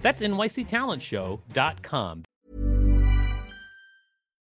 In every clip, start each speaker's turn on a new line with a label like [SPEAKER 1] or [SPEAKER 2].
[SPEAKER 1] That's nyctalentshow.com.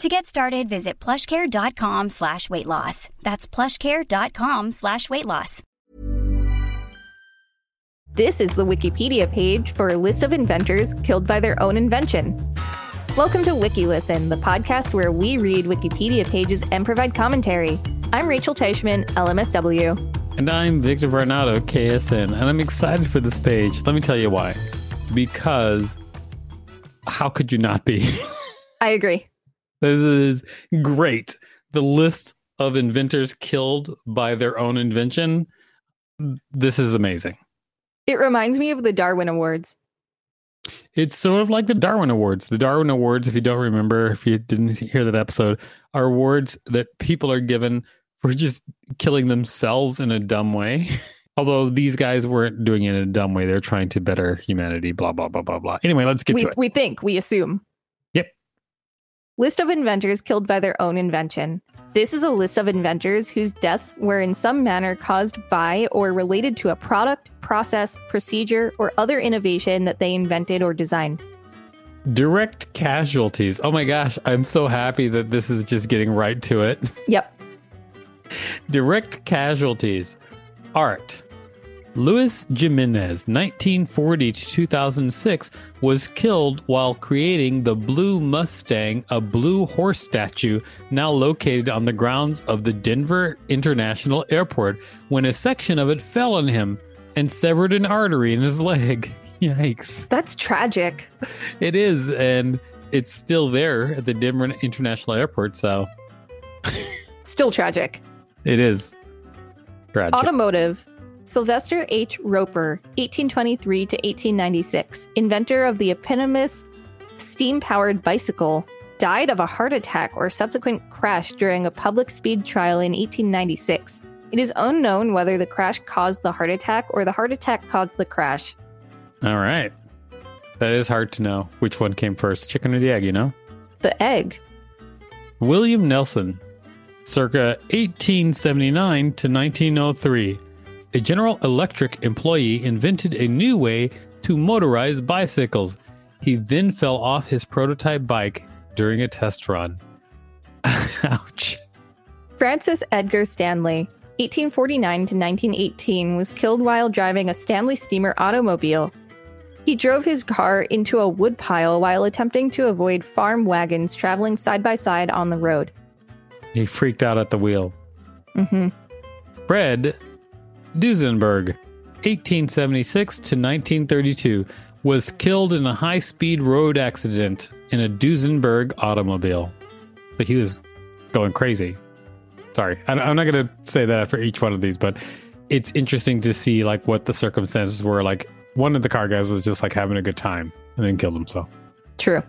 [SPEAKER 2] To get started, visit plushcare.com slash weight loss. That's plushcare.com slash weight loss.
[SPEAKER 3] This is the Wikipedia page for a list of inventors killed by their own invention. Welcome to WikiListen, the podcast where we read Wikipedia pages and provide commentary. I'm Rachel Teichman, LMSW.
[SPEAKER 4] And I'm Victor Varnado, KSN, and I'm excited for this page. Let me tell you why. Because how could you not be?
[SPEAKER 3] I agree.
[SPEAKER 4] This is great. The list of inventors killed by their own invention. This is amazing.
[SPEAKER 3] It reminds me of the Darwin Awards.
[SPEAKER 4] It's sort of like the Darwin Awards. The Darwin Awards, if you don't remember, if you didn't hear that episode, are awards that people are given for just killing themselves in a dumb way. Although these guys weren't doing it in a dumb way, they're trying to better humanity, blah, blah, blah, blah, blah. Anyway, let's get
[SPEAKER 3] we,
[SPEAKER 4] to it.
[SPEAKER 3] We think, we assume. List of inventors killed by their own invention. This is a list of inventors whose deaths were in some manner caused by or related to a product, process, procedure, or other innovation that they invented or designed.
[SPEAKER 4] Direct casualties. Oh my gosh, I'm so happy that this is just getting right to it.
[SPEAKER 3] Yep.
[SPEAKER 4] Direct casualties. Art. Luis Jimenez, 1940 to 2006, was killed while creating the Blue Mustang, a blue horse statue now located on the grounds of the Denver International Airport, when a section of it fell on him and severed an artery in his leg. Yikes.
[SPEAKER 3] That's tragic.
[SPEAKER 4] It is, and it's still there at the Denver International Airport, so.
[SPEAKER 3] Still tragic.
[SPEAKER 4] It is. Tragic.
[SPEAKER 3] Automotive. Sylvester H. Roper, 1823 to 1896, inventor of the eponymous steam powered bicycle, died of a heart attack or subsequent crash during a public speed trial in 1896. It is unknown whether the crash caused the heart attack or the heart attack caused the crash.
[SPEAKER 4] All right. That is hard to know which one came first, chicken or the egg, you know?
[SPEAKER 3] The egg.
[SPEAKER 4] William Nelson, circa 1879 to 1903 a General Electric employee invented a new way to motorize bicycles. He then fell off his prototype bike during a test run. Ouch.
[SPEAKER 3] Francis Edgar Stanley, 1849 to 1918, was killed while driving a Stanley Steamer automobile. He drove his car into a woodpile while attempting to avoid farm wagons traveling side by side on the road.
[SPEAKER 4] He freaked out at the wheel.
[SPEAKER 3] Mm-hmm.
[SPEAKER 4] Fred Duesenberg, 1876 to 1932, was killed in a high speed road accident in a Duesenberg automobile. But he was going crazy. Sorry, I'm not going to say that for each one of these, but it's interesting to see like what the circumstances were. Like one of the car guys was just like having a good time and then killed himself.
[SPEAKER 3] True.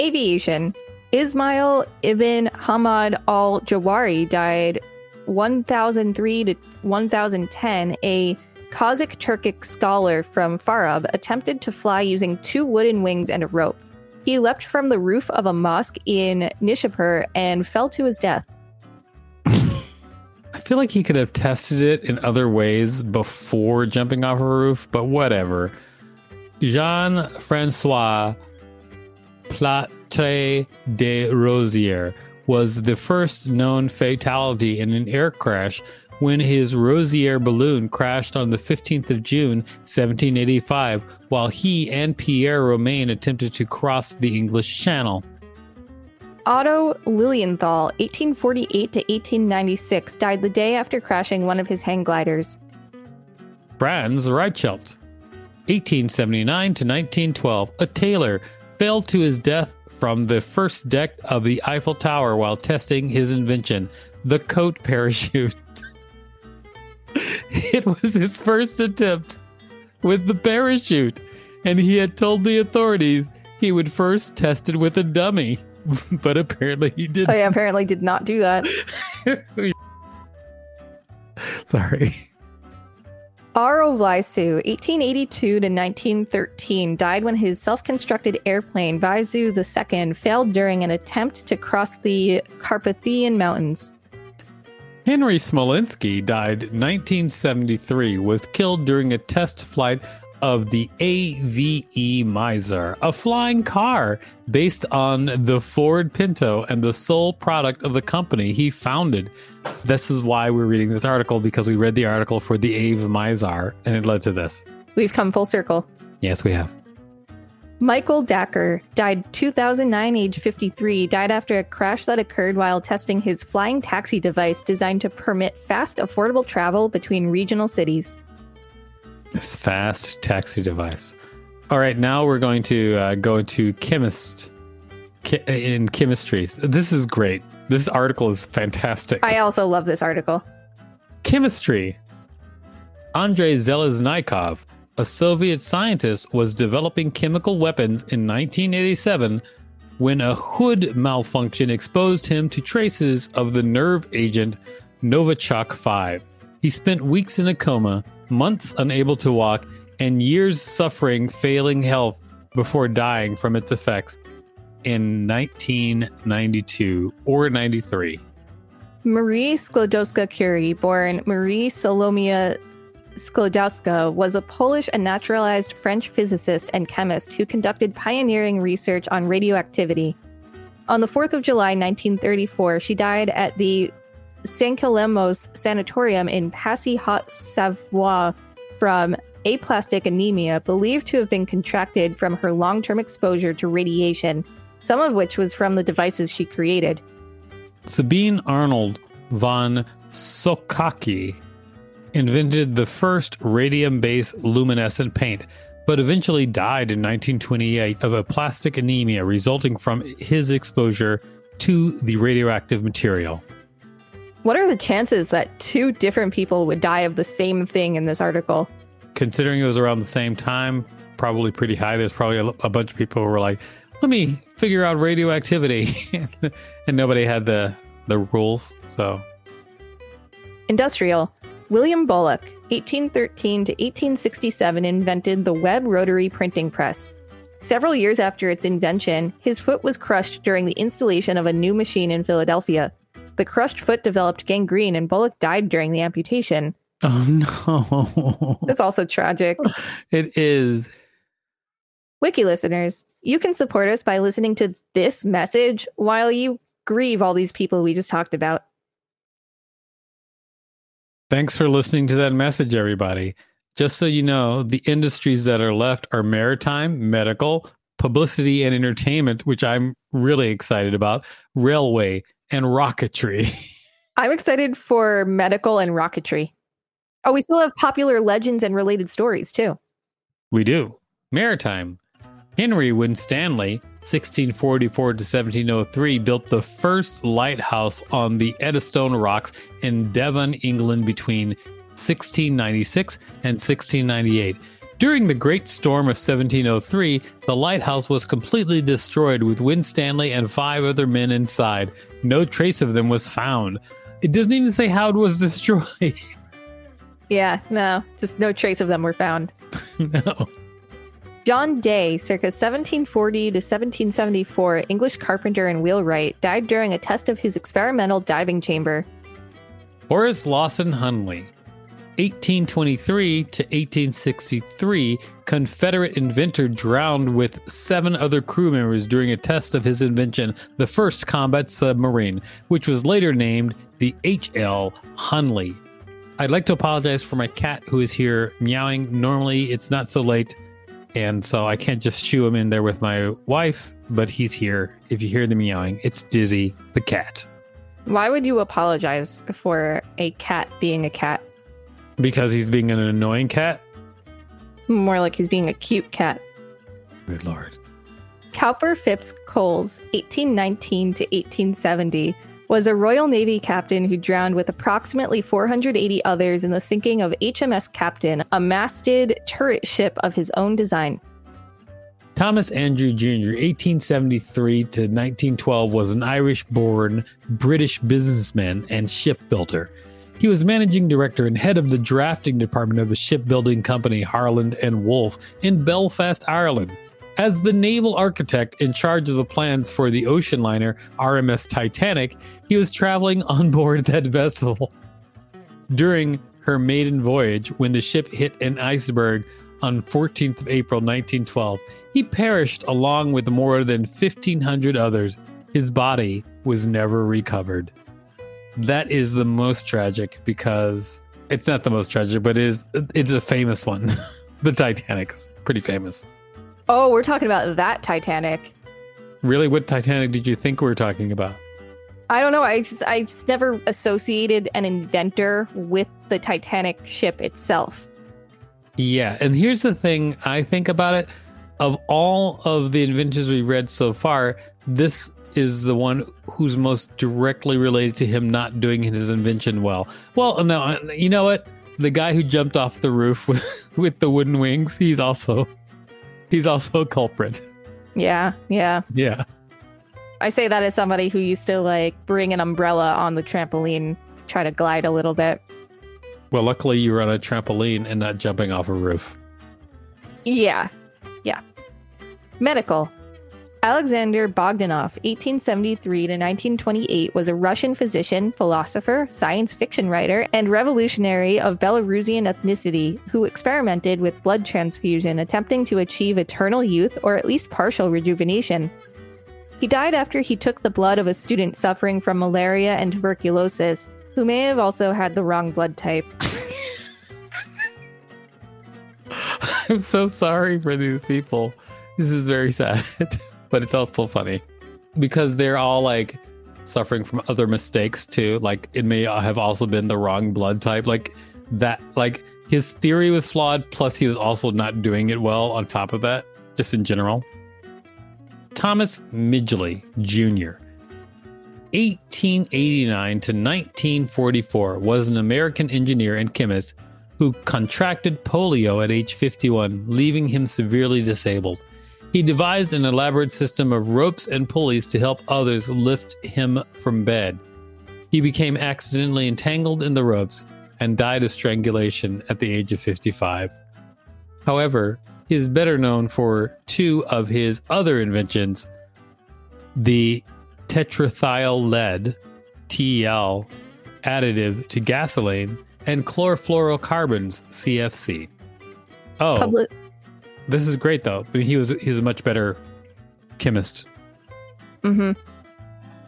[SPEAKER 3] Aviation. Ismail ibn Hamad al Jawhari died 1003 to 1010. A Kazakh Turkic scholar from Farab attempted to fly using two wooden wings and a rope. He leapt from the roof of a mosque in Nishapur and fell to his death.
[SPEAKER 4] I feel like he could have tested it in other ways before jumping off a roof, but whatever. Jean Francois Pilâtre de Rozier was the first known fatality in an air crash when his Rozier balloon crashed on the 15th of June, 1785, while he and Pierre Romain attempted to cross the English Channel.
[SPEAKER 3] Otto Lilienthal, 1848 to 1896, died the day after crashing one of his hang gliders.
[SPEAKER 4] Franz Reichelt, 1879 to 1912, a tailor, fell to his death from the first deck of the Eiffel Tower while testing his invention, the coat parachute. it was his first attempt with the parachute, and he had told the authorities he would first test it with a dummy, but apparently he
[SPEAKER 3] Oh,
[SPEAKER 4] didn't.
[SPEAKER 3] yeah, apparently did not do that.
[SPEAKER 4] Sorry.
[SPEAKER 3] Aro Vlaicu, 1882 to 1913, died when his self constructed airplane Vlaicu II failed during an attempt to cross the Carpathian Mountains.
[SPEAKER 4] Henry Smolinski died 1973, was killed during a test flight of the AVE Mizar, a flying car based on the Ford Pinto and the sole product of the company he founded. This is why we're reading this article because we read the article for the AVE Mizar and it led to this.
[SPEAKER 3] We've come full circle.
[SPEAKER 4] Yes, we have.
[SPEAKER 3] Michael Dacre died 2009, age 53, died after a crash that occurred while testing his flying taxi device designed to permit fast, affordable travel between regional cities.
[SPEAKER 4] This fast taxi device. All right, now we're going to uh, go into chemist che- in chemistry. This is great. This article is fantastic.
[SPEAKER 3] I also love this article.
[SPEAKER 4] Chemistry. Andrei Zheleznyakov, a Soviet scientist, was developing chemical weapons in 1987 when a hood malfunction exposed him to traces of the nerve agent Novichok 5. He spent weeks in a coma, months unable to walk, and years suffering failing health before dying from its effects in 1992 or 93.
[SPEAKER 3] Marie Sklodowska Curie, born Marie Salomea Sklodowska, was a Polish and naturalized French physicist and chemist who conducted pioneering research on radioactivity. On the 4th of July 1934, she died at the Sancellemoz Sanatorium in Passy Haute Savoie from aplastic anemia believed to have been contracted from her long term exposure to radiation, some of which was from the devices she created.
[SPEAKER 4] Sabin Arnold von Sochocky invented the first radium based luminescent paint, but eventually died in 1928 of aplastic anemia resulting from his exposure to the radioactive material.
[SPEAKER 3] What are the chances that two different people would die of the same thing in this article?
[SPEAKER 4] Considering it was around the same time, probably pretty high. There's probably a, a bunch of people who were like, let me figure out radioactivity. and nobody had the, the rules. So
[SPEAKER 3] Industrial. William Bullock, 1813 to 1867, invented the web rotary printing press. Several years after its invention, his foot was crushed during the installation of a new machine in Philadelphia. The crushed foot developed gangrene and Bullock died during the amputation.
[SPEAKER 4] Oh no.
[SPEAKER 3] That's also tragic.
[SPEAKER 4] it is.
[SPEAKER 3] Wiki listeners, you can support us by listening to this message while you grieve all these people we just talked about.
[SPEAKER 4] Thanks for listening to that message, everybody. Just so you know, the industries that are left are maritime, medical, publicity and entertainment, which I'm really excited about, railway, and rocketry.
[SPEAKER 3] I'm excited for medical and rocketry. Oh, we still have popular legends and related stories too.
[SPEAKER 4] we do. Maritime. Henry Winstanley, 1644 to 1703, built the first lighthouse on the Eddystone Rocks in Devon, England between 1696 and 1698. During the Great Storm of 1703, the lighthouse was completely destroyed with Winstanley and five other men inside. No trace of them was found. It doesn't even say how it was destroyed.
[SPEAKER 3] Yeah, no, just no trace of them were found.
[SPEAKER 4] no.
[SPEAKER 3] John Day, circa 1740 to 1774, English carpenter and wheelwright, died during a test of his experimental diving chamber.
[SPEAKER 4] Horace Lawson Hunley, 1823 to 1863, Confederate inventor drowned with seven other crew members during a test of his invention, the first combat submarine, which was later named the H.L. Hunley. I'd like to apologize for my cat who is here meowing. Normally, it's not so late, and so I can't just shoo him in there with my wife, but he's here. If you hear the meowing, it's Dizzy, the cat.
[SPEAKER 3] Why would you apologize for a cat being a cat?
[SPEAKER 4] Because he's being an annoying cat?
[SPEAKER 3] More like he's being a cute cat.
[SPEAKER 4] Good lord.
[SPEAKER 3] Cowper Phipps Coles, 1819 to 1870, was a Royal Navy captain who drowned with approximately 480 others in the sinking of HMS Captain, a masted turret ship of his own design.
[SPEAKER 4] Thomas Andrew Jr., 1873 to 1912, was an Irish born British businessman and shipbuilder. He was managing director and head of the drafting department of the shipbuilding company Harland and Wolff in Belfast, Ireland. As the naval architect in charge of the plans for the ocean liner RMS Titanic, he was traveling on board that vessel. During her maiden voyage, when the ship hit an iceberg on 14th of April 1912, he perished along with more than 1,500 others. His body was never recovered. That is the most tragic because it's not the most tragic, but it is it's a famous one. the Titanic is pretty famous.
[SPEAKER 3] Oh, we're talking about that Titanic.
[SPEAKER 4] Really, what Titanic did you think we were talking about?
[SPEAKER 3] I don't know. I just, I just never associated an inventor with the Titanic ship itself.
[SPEAKER 4] Yeah, and here's the thing I think about it. Of all of the inventions we've read so far, this is the one who's most directly related to him not doing his invention well. Well, no, uh, you know what? The guy who jumped off the roof with, with the wooden wings, he's also he's also a culprit.
[SPEAKER 3] Yeah, yeah.
[SPEAKER 4] Yeah.
[SPEAKER 3] I say that as somebody who used to like bring an umbrella on the trampoline, try to glide a little bit.
[SPEAKER 4] Well, luckily you were on a trampoline and not jumping off a roof.
[SPEAKER 3] Yeah. Yeah. Medical. Alexander Bogdanov, 1873 to 1928, was a Russian physician, philosopher, science fiction writer, and revolutionary of Belarusian ethnicity who experimented with blood transfusion, attempting to achieve eternal youth or at least partial rejuvenation. He died after he took the blood of a student suffering from malaria and tuberculosis, who may have also had the wrong blood type.
[SPEAKER 4] I'm so sorry for these people. This is very sad, but it's also funny because they're all like suffering from other mistakes too. Like it may have also been the wrong blood type. Like that, like his theory was flawed, plus he was also not doing it well on top of that, just in general. Thomas Midgley Jr., 1889 to 1944, was an American engineer and chemist who contracted polio at age 51, leaving him severely disabled. He devised an elaborate system of ropes and pulleys to help others lift him from bed. He became accidentally entangled in the ropes and died of strangulation at the age of 55. However, he is better known for two of his other inventions the tetraethyl lead, TEL, additive to gasoline, and chlorofluorocarbons, CFC. Oh,
[SPEAKER 3] Publi-
[SPEAKER 4] this is great though. I mean, he was he's a much better chemist.
[SPEAKER 3] Mm-hmm.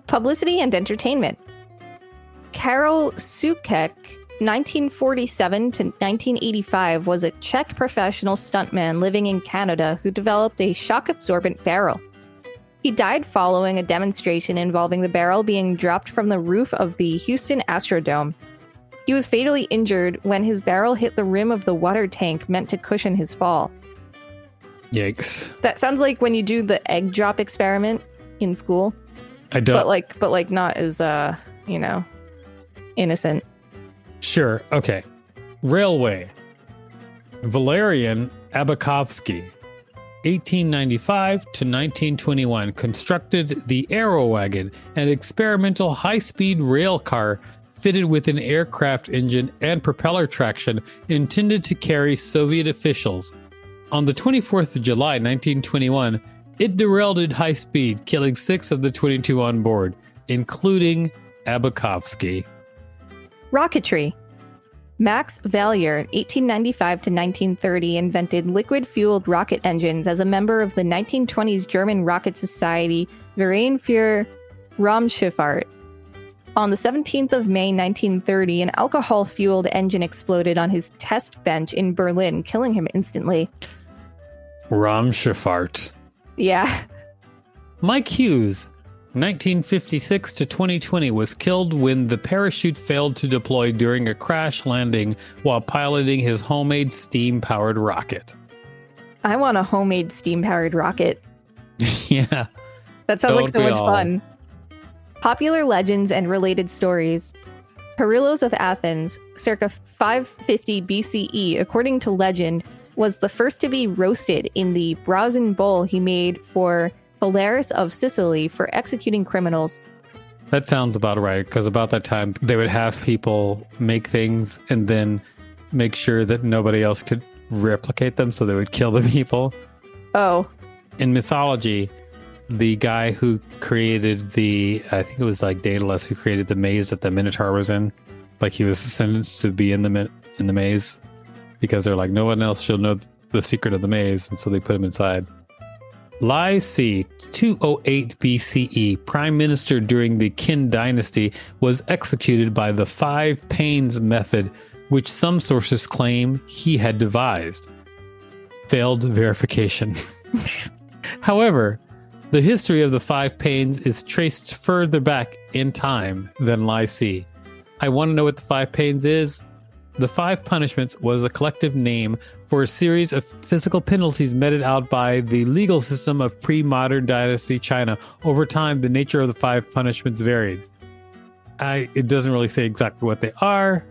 [SPEAKER 3] Publicity and entertainment. Karol Soucek, 1947 to 1985, was a Czech professional stuntman living in Canada who developed a shock absorbent barrel. He died following a demonstration involving the barrel being dropped from the roof of the Houston Astrodome. He was fatally injured when his barrel hit the rim of the water tank meant to cushion his fall.
[SPEAKER 4] Yikes.
[SPEAKER 3] That sounds like when you do the egg drop experiment in school,
[SPEAKER 4] I don't.
[SPEAKER 3] but like, but like not as uh, you know, innocent.
[SPEAKER 4] Sure. Okay. Railway. Valerian Abakovsky, 1895 to 1921, constructed the Aero Wagon, an experimental high speed rail car fitted with an aircraft engine and propeller traction intended to carry Soviet officials. On the 24th of July, 1921, it derailed at high speed, killing six of the 22 on board, including Abakovsky.
[SPEAKER 3] Rocketry. Max Valier, 1895 to 1930, invented liquid fueled rocket engines as a member of the 1920s German Rocket Society Verein für Raumschifffahrt. On the 17th of May 1930, an alcohol fueled engine exploded on his test bench in Berlin, killing him instantly.
[SPEAKER 4] Raumschifffahrt.
[SPEAKER 3] Yeah.
[SPEAKER 4] Mike Hughes, 1956 to 2020, was killed when the parachute failed to deploy during a crash landing while piloting his homemade steam powered rocket.
[SPEAKER 3] I want a homemade steam powered rocket.
[SPEAKER 4] yeah.
[SPEAKER 3] That sounds like
[SPEAKER 4] Don't
[SPEAKER 3] so much
[SPEAKER 4] all?
[SPEAKER 3] fun. Popular legends and related stories. Perillos of Athens, circa 550 BCE, according to legend, was the first to be roasted in the brazen bowl he made for Phalaris of Sicily for executing criminals.
[SPEAKER 4] That sounds about right because about that time they would have people make things and then make sure that nobody else could replicate them so they would kill the people.
[SPEAKER 3] Oh,
[SPEAKER 4] In mythology, the guy who created the I think it was like Daedalus who created the maze that the Minotaur was in. Like he was sentenced to be in the in the maze because they're like no one else shall know the secret of the maze, and so they put him inside. Lai Si, 208 BCE, prime minister during the Qin dynasty, was executed by the five pains method, which some sources claim he had devised. Failed verification. However, the history of the five pains is traced further back in time than Lai Si. I want to know what the five pains is. The five punishments was a collective name for a series of physical penalties meted out by the legal system of pre modern dynasty China. Over time, the nature of the five punishments varied. I, it doesn't really say exactly what they are.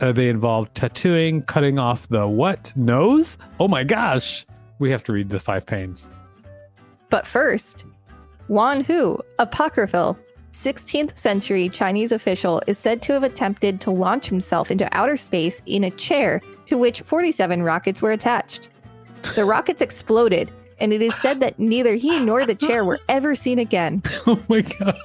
[SPEAKER 4] Uh, they involve tattooing, cutting off the what? Nose? Oh my gosh. We have to read the five pains.
[SPEAKER 3] but first, Wan Hu, apocryphal, 16th century Chinese official, is said to have attempted to launch himself into outer space in a chair to which 47 rockets were attached. The rockets exploded, and it is said that neither he nor the chair were ever seen again.
[SPEAKER 4] Oh my god.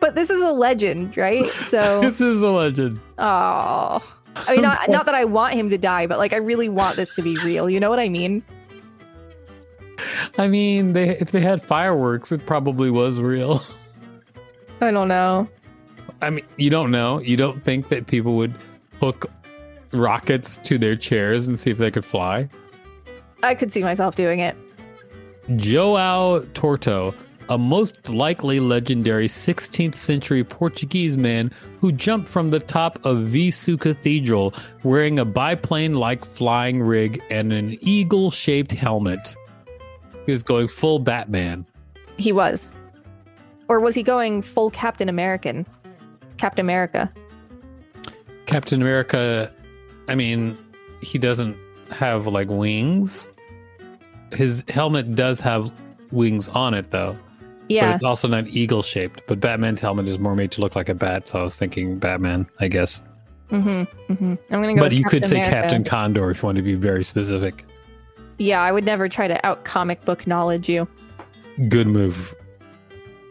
[SPEAKER 3] But this is a legend, right? So,
[SPEAKER 4] This is a legend.
[SPEAKER 3] oh. I mean, not, not that I want him to die, but like I really want this to be real. You know what I mean?
[SPEAKER 4] I mean, they if they had fireworks, it probably was real.
[SPEAKER 3] I don't know.
[SPEAKER 4] I mean, you don't know. You don't think that people would hook rockets to their chairs and see if they could fly?
[SPEAKER 3] I could see myself doing it.
[SPEAKER 4] Joao Torto, a most likely legendary 16th century Portuguese man who jumped from the top of Viseu Cathedral wearing a biplane like flying rig and an eagle shaped helmet. He was going full Batman.
[SPEAKER 3] He was. Or was he going full Captain American? Captain America.
[SPEAKER 4] Captain America, I mean, he doesn't have like wings. His helmet does have wings on it though.
[SPEAKER 3] Yeah.
[SPEAKER 4] But it's also not eagle shaped. But Batman's helmet is more made to look like a bat, so I was thinking Batman, I guess.
[SPEAKER 3] Mm-hmm. Mm-hmm. I'm gonna go.
[SPEAKER 4] but you could say
[SPEAKER 3] America.
[SPEAKER 4] Captain Condor if you want to be very specific.
[SPEAKER 3] Yeah, I would never try to out comic book knowledge you.
[SPEAKER 4] Good move.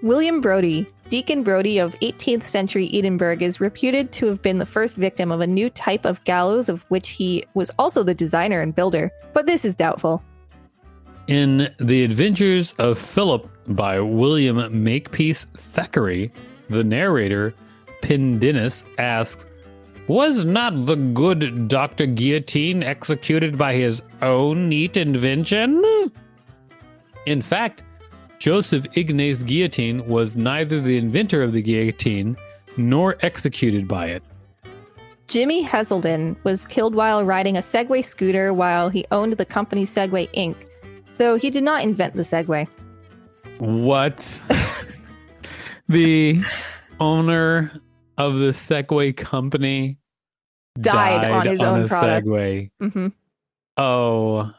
[SPEAKER 3] William Brodie, Deacon Brodie of 18th century Edinburgh, is reputed to have been the first victim of a new type of gallows of which he was also the designer and builder, but this is doubtful.
[SPEAKER 4] In The Adventures of Philip by William Makepeace Thackeray, the narrator, Pendennis, asks, Was not the good Dr. Guillotine executed by his own neat invention? In fact, Joseph Ignace Guillotine was neither the inventor of the guillotine nor executed by it.
[SPEAKER 3] Jimmy Heselden was killed while riding a Segway scooter while he owned the company Segway Inc., Though he did not invent the Segway.
[SPEAKER 4] What? the owner of the Segway company
[SPEAKER 3] Died on his own
[SPEAKER 4] a
[SPEAKER 3] product.
[SPEAKER 4] Segway.
[SPEAKER 3] hmm
[SPEAKER 4] Oh,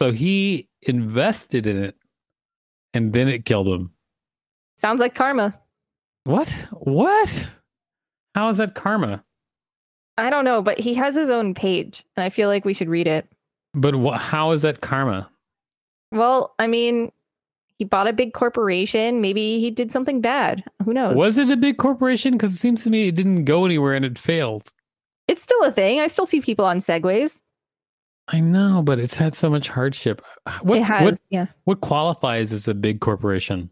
[SPEAKER 4] so he invested in it, and then it killed him.
[SPEAKER 3] Sounds like karma.
[SPEAKER 4] What? What? How is that karma?
[SPEAKER 3] I don't know, but he has his own page, and I feel like we should read it.
[SPEAKER 4] But wh- how is that karma?
[SPEAKER 3] Well, I mean, he bought a big corporation. Maybe he did something bad. Who knows?
[SPEAKER 4] Was it a big corporation? Because it seems to me it didn't go anywhere and it failed.
[SPEAKER 3] It's still a thing. I still see people on Segways.
[SPEAKER 4] I know, but it's had so much hardship. What
[SPEAKER 3] it has,
[SPEAKER 4] what
[SPEAKER 3] yeah.
[SPEAKER 4] what qualifies as a big corporation?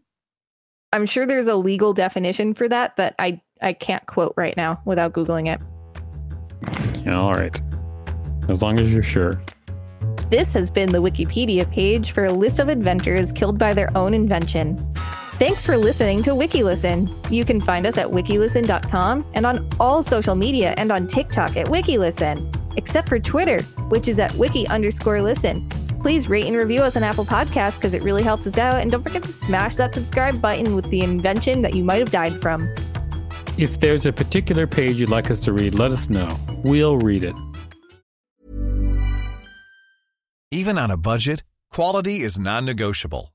[SPEAKER 3] I'm sure there's a legal definition for that that I I can't quote right now without googling it.
[SPEAKER 4] Yeah, all right. As long as you're sure.
[SPEAKER 3] This has been the Wikipedia page for a list of inventors killed by their own invention. Thanks for listening to WikiListen. You can find us at wikilisten.com and on all social media and on TikTok at WikiListen, except for Twitter, which is at wiki underscore listen. Please rate and review us on Apple Podcasts because it really helps us out. And don't forget to smash that subscribe button with the invention that you might have died from.
[SPEAKER 4] If there's a particular page you'd like us to read, let us know. We'll read it.
[SPEAKER 5] Even on a budget, quality is non-negotiable.